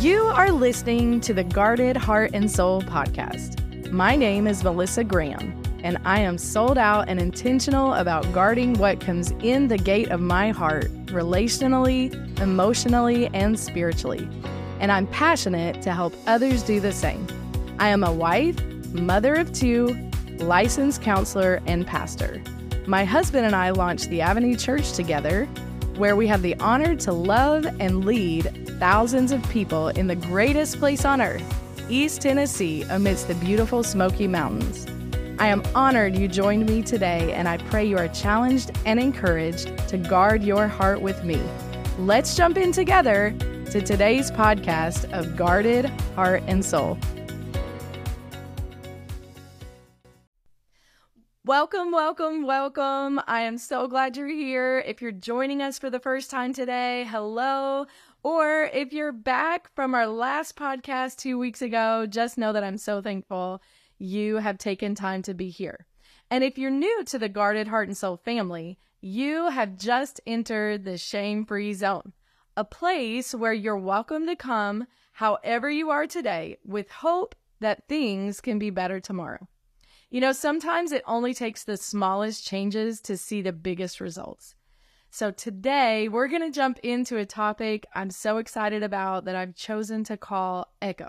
You are listening to the Guarded Heart and Soul podcast. My name is Melissa Graham, and I am sold out and intentional about guarding what comes in the gate of my heart relationally, emotionally, and spiritually. And I'm passionate to help others do the same. I am a wife, mother of two, licensed counselor, and pastor. My husband and I launched the Avenue Church together, where we have the honor to love and lead thousands of people in the greatest place on earth, East Tennessee, amidst the beautiful Smoky Mountains. I am honored you joined me today, and I pray you are challenged and encouraged to guard your heart with me. Let's jump in together to today's podcast of Guarded Heart and Soul. Welcome, welcome, welcome. I am so glad you're here. If you're joining us for the first time today, hello. Or if you're back from our last podcast two weeks ago, just know that I'm so thankful you have taken time to be here. And if you're new to the Guarded Heart and Soul family, you have just entered the shame free zone, a place where you're welcome to come however you are today with hope that things can be better tomorrow. You know, sometimes it only takes the smallest changes to see the biggest results. So today we're going to jump into a topic I'm so excited about that I've chosen to call echo.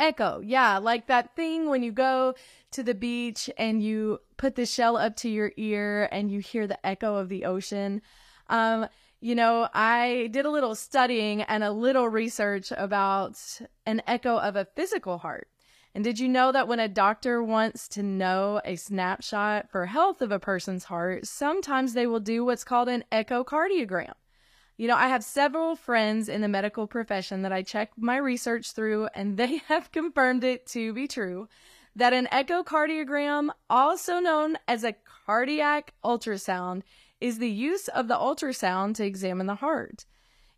Echo, yeah, like that thing when you go to the beach and you put the shell up to your ear and you hear the echo of the ocean. Um, you know, I did a little studying and a little research about an echo of a physical heart. And did you know that when a doctor wants to know a snapshot for health of a person's heart, sometimes they will do what's called an echocardiogram? You know, I have several friends in the medical profession that I check my research through, and they have confirmed it to be true that an echocardiogram, also known as a cardiac ultrasound, is the use of the ultrasound to examine the heart.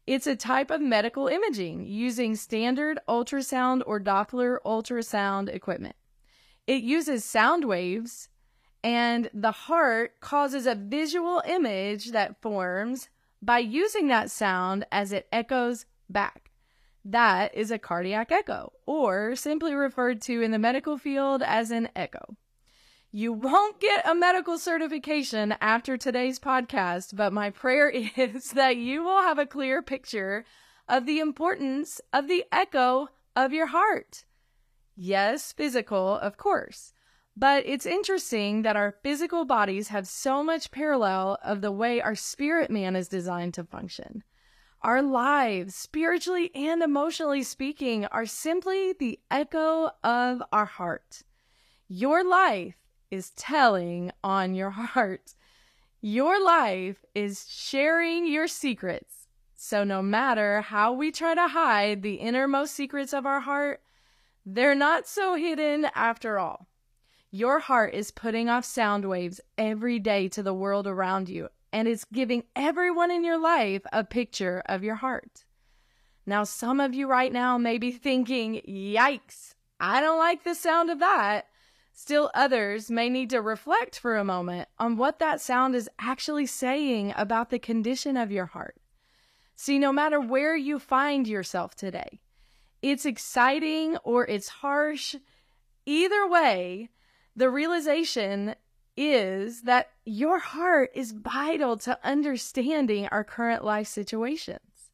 It's a type of medical imaging using standard ultrasound or Doppler ultrasound equipment. It uses sound waves, and the heart causes a visual image that forms by using that sound as it echoes back. That is a cardiac echo, or simply referred to in the medical field as an echo. You won't get a medical certification after today's podcast, but my prayer is that you will have a clear picture of the importance of the echo of your heart. Yes, physical, of course. But it's interesting that our physical bodies have so much parallel of the way our spirit man is designed to function. Our lives, spiritually and emotionally speaking, are simply the echo of our heart. Your life is telling on your heart. Your life is sharing your secrets. So, no matter how we try to hide the innermost secrets of our heart, they're not so hidden after all. Your heart is putting off sound waves every day to the world around you, and it's giving everyone in your life a picture of your heart. Now, some of you right now may be thinking, yikes, I don't like the sound of that. Still, others may need to reflect for a moment on what that sound is actually saying about the condition of your heart. See, no matter where you find yourself today, it's exciting or it's harsh, either way, the realization is that your heart is vital to understanding our current life situations.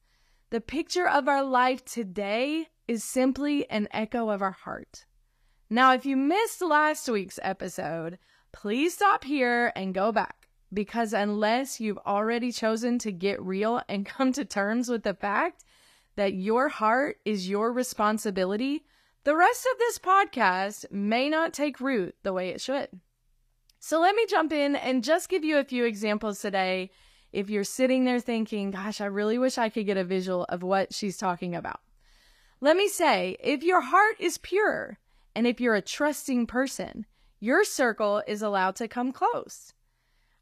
The picture of our life today is simply an echo of our heart. Now, if you missed last week's episode, please stop here and go back because unless you've already chosen to get real and come to terms with the fact that your heart is your responsibility, the rest of this podcast may not take root the way it should. So let me jump in and just give you a few examples today. If you're sitting there thinking, gosh, I really wish I could get a visual of what she's talking about. Let me say, if your heart is pure, and if you're a trusting person, your circle is allowed to come close.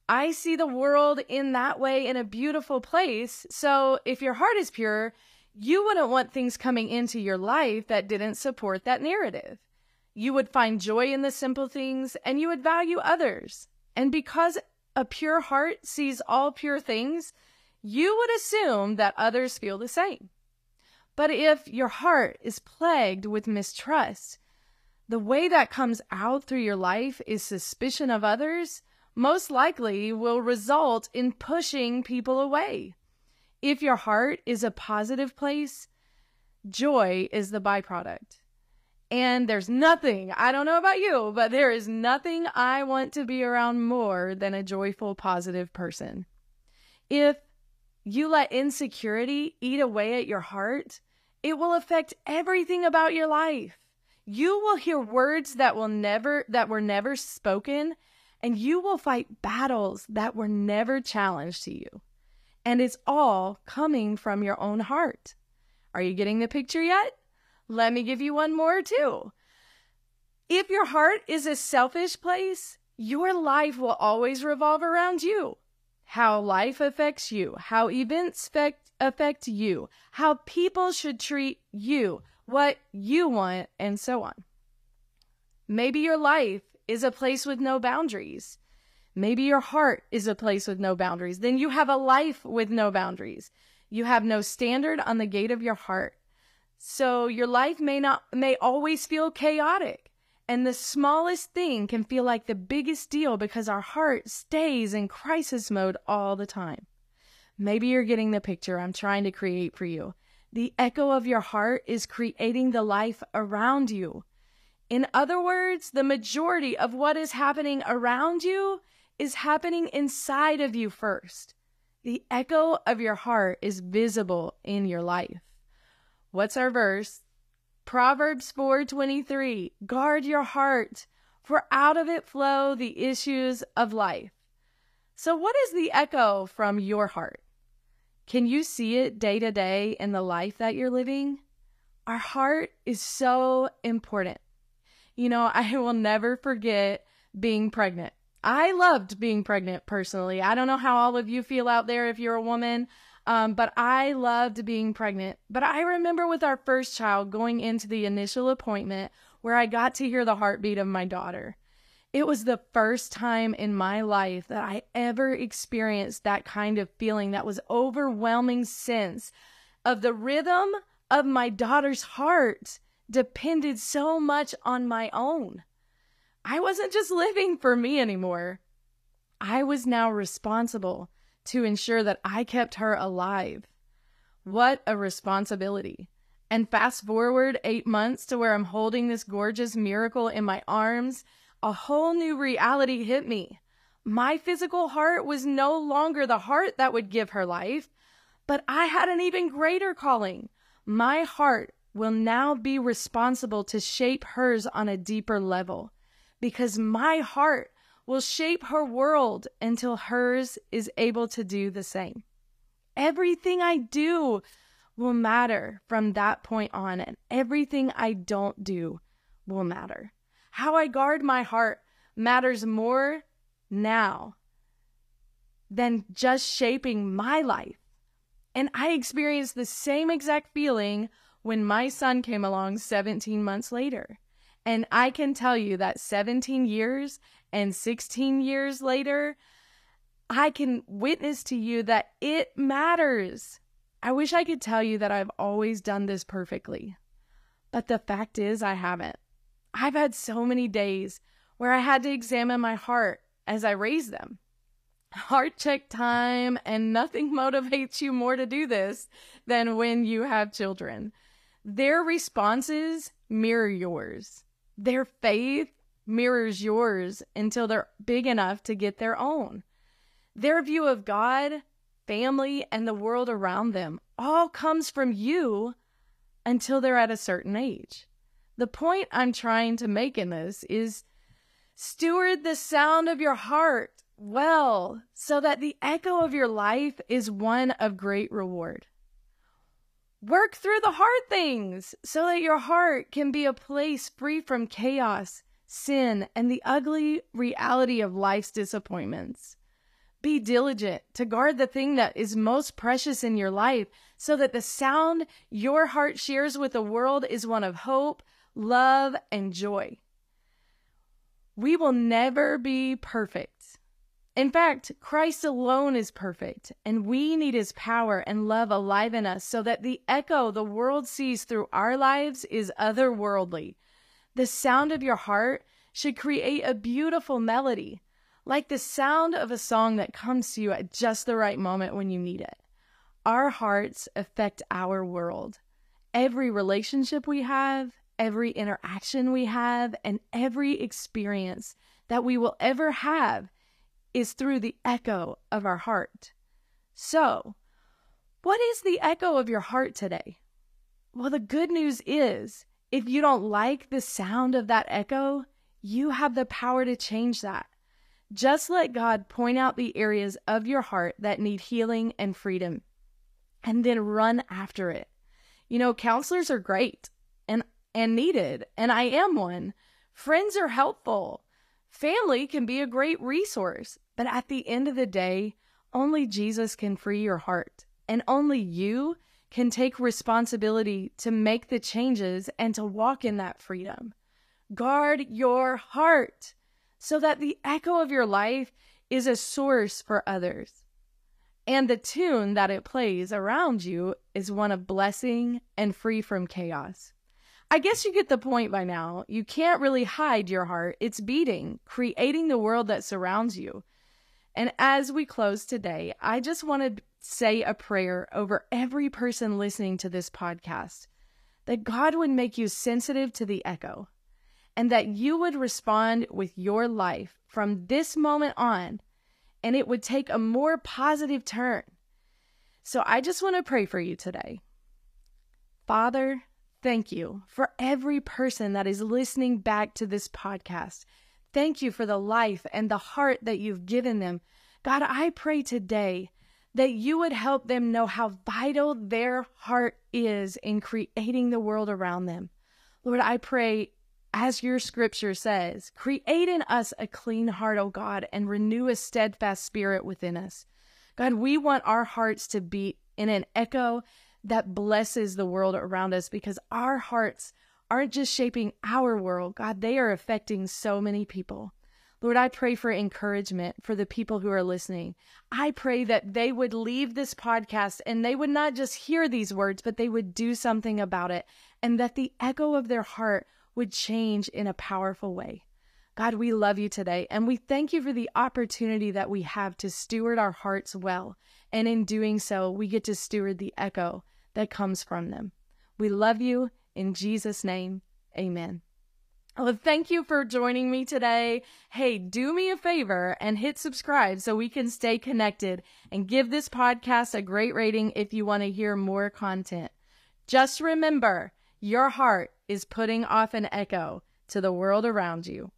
I see the world in that way in a beautiful place. So if your heart is pure, you wouldn't want things coming into your life that didn't support that narrative. You would find joy in the simple things and you would value others. And because a pure heart sees all pure things, you would assume that others feel the same. But if your heart is plagued with mistrust, the way that comes out through your life is suspicion of others, most likely will result in pushing people away. If your heart is a positive place, joy is the byproduct. And there's nothing, I don't know about you, but there is nothing I want to be around more than a joyful, positive person. If you let insecurity eat away at your heart, it will affect everything about your life. You will hear words that will never that were never spoken and you will fight battles that were never challenged to you. And it's all coming from your own heart. Are you getting the picture yet? Let me give you one more too. If your heart is a selfish place, your life will always revolve around you. How life affects you, how events affect, affect you, how people should treat you, what you want, and so on. Maybe your life is a place with no boundaries. Maybe your heart is a place with no boundaries. Then you have a life with no boundaries. You have no standard on the gate of your heart. So your life may not may always feel chaotic. And the smallest thing can feel like the biggest deal because our heart stays in crisis mode all the time. Maybe you're getting the picture I'm trying to create for you. The echo of your heart is creating the life around you. In other words, the majority of what is happening around you is happening inside of you first. The echo of your heart is visible in your life. What's our verse? Proverbs 4:23. Guard your heart, for out of it flow the issues of life. So what is the echo from your heart? Can you see it day to day in the life that you're living? Our heart is so important. You know, I will never forget being pregnant. I loved being pregnant personally. I don't know how all of you feel out there if you're a woman. Um, but I loved being pregnant. But I remember with our first child going into the initial appointment where I got to hear the heartbeat of my daughter. It was the first time in my life that I ever experienced that kind of feeling, that was overwhelming sense of the rhythm of my daughter's heart depended so much on my own. I wasn't just living for me anymore. I was now responsible to ensure that I kept her alive. What a responsibility. And fast forward eight months to where I'm holding this gorgeous miracle in my arms, a whole new reality hit me. My physical heart was no longer the heart that would give her life, but I had an even greater calling. My heart will now be responsible to shape hers on a deeper level because my heart will shape her world until hers is able to do the same. Everything I do will matter from that point on, and everything I don't do will matter. How I guard my heart matters more now than just shaping my life. And I experienced the same exact feeling when my son came along 17 months later. And I can tell you that 17 years and 16 years later, I can witness to you that it matters. I wish I could tell you that I've always done this perfectly. But the fact is, I haven't. I've had so many days where I had to examine my heart as I raise them. Heart check time, and nothing motivates you more to do this than when you have children. Their responses mirror yours. Their faith mirrors yours until they're big enough to get their own. Their view of God, family, and the world around them all comes from you until they're at a certain age. The point I'm trying to make in this is steward the sound of your heart well so that the echo of your life is one of great reward. Work through the hard things so that your heart can be a place free from chaos, sin, and the ugly reality of life's disappointments. Be diligent to guard the thing that is most precious in your life so that the sound your heart shares with the world is one of hope, love, and joy. We will never be perfect. In fact, Christ alone is perfect, and we need his power and love alive in us so that the echo the world sees through our lives is otherworldly. The sound of your heart should create a beautiful melody, like the sound of a song that comes to you at just the right moment when you need it. Our hearts affect our world. Every relationship we have, every interaction we have, and every experience that we will ever have is through the echo of our heart. So, what is the echo of your heart today? Well, the good news is if you don't like the sound of that echo, you have the power to change that. Just let God point out the areas of your heart that need healing and freedom, and then run after it. You know, counselors are great and, and needed, and I am one. Friends are helpful. Family can be a great resource, but at the end of the day, only Jesus can free your heart, and only you can take responsibility to make the changes and to walk in that freedom. Guard your heart so that the echo of your life is a source for others. And the tune that it plays around you is one of blessing and free from chaos. I guess you get the point by now. You can't really hide your heart. It's beating, creating the world that surrounds you. And as we close today, I just want to say a prayer over every person listening to this podcast that God would make you sensitive to the echo and that you would respond with your life from this moment on and it would take a more positive turn. So I just want to pray for you today. Father, Thank you for every person that is listening back to this podcast. Thank you for the life and the heart that you've given them. God, I pray today that you would help them know how vital their heart is in creating the world around them. Lord, I pray, as your scripture says, create in us a clean heart, O God, and renew a steadfast spirit within us. God, we want our hearts to beat in an echo that blesses the world around us because our hearts aren't just shaping our world, God, they are affecting so many people. Lord, I pray for encouragement for the people who are listening. I pray that they would leave this podcast and they would not just hear these words, but they would do something about it and that the echo of their heart would change in a powerful way. God, we love you today and we thank you for the opportunity that we have to steward our hearts well. And in doing so, we get to steward the echo that comes from them. We love you. In Jesus' name, amen. Well, thank you for joining me today. Hey, do me a favor and hit subscribe so we can stay connected and give this podcast a great rating if you want to hear more content. Just remember, your heart is putting off an echo to the world around you.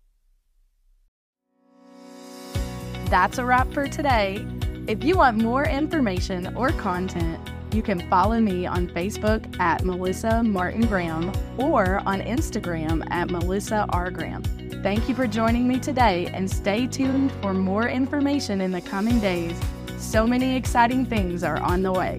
That's a wrap for today. If you want more information or content, you can follow me on Facebook at Melissa Martin Graham or on Instagram at Melissa R. Graham. Thank you for joining me today and stay tuned for more information in the coming days. So many exciting things are on the way.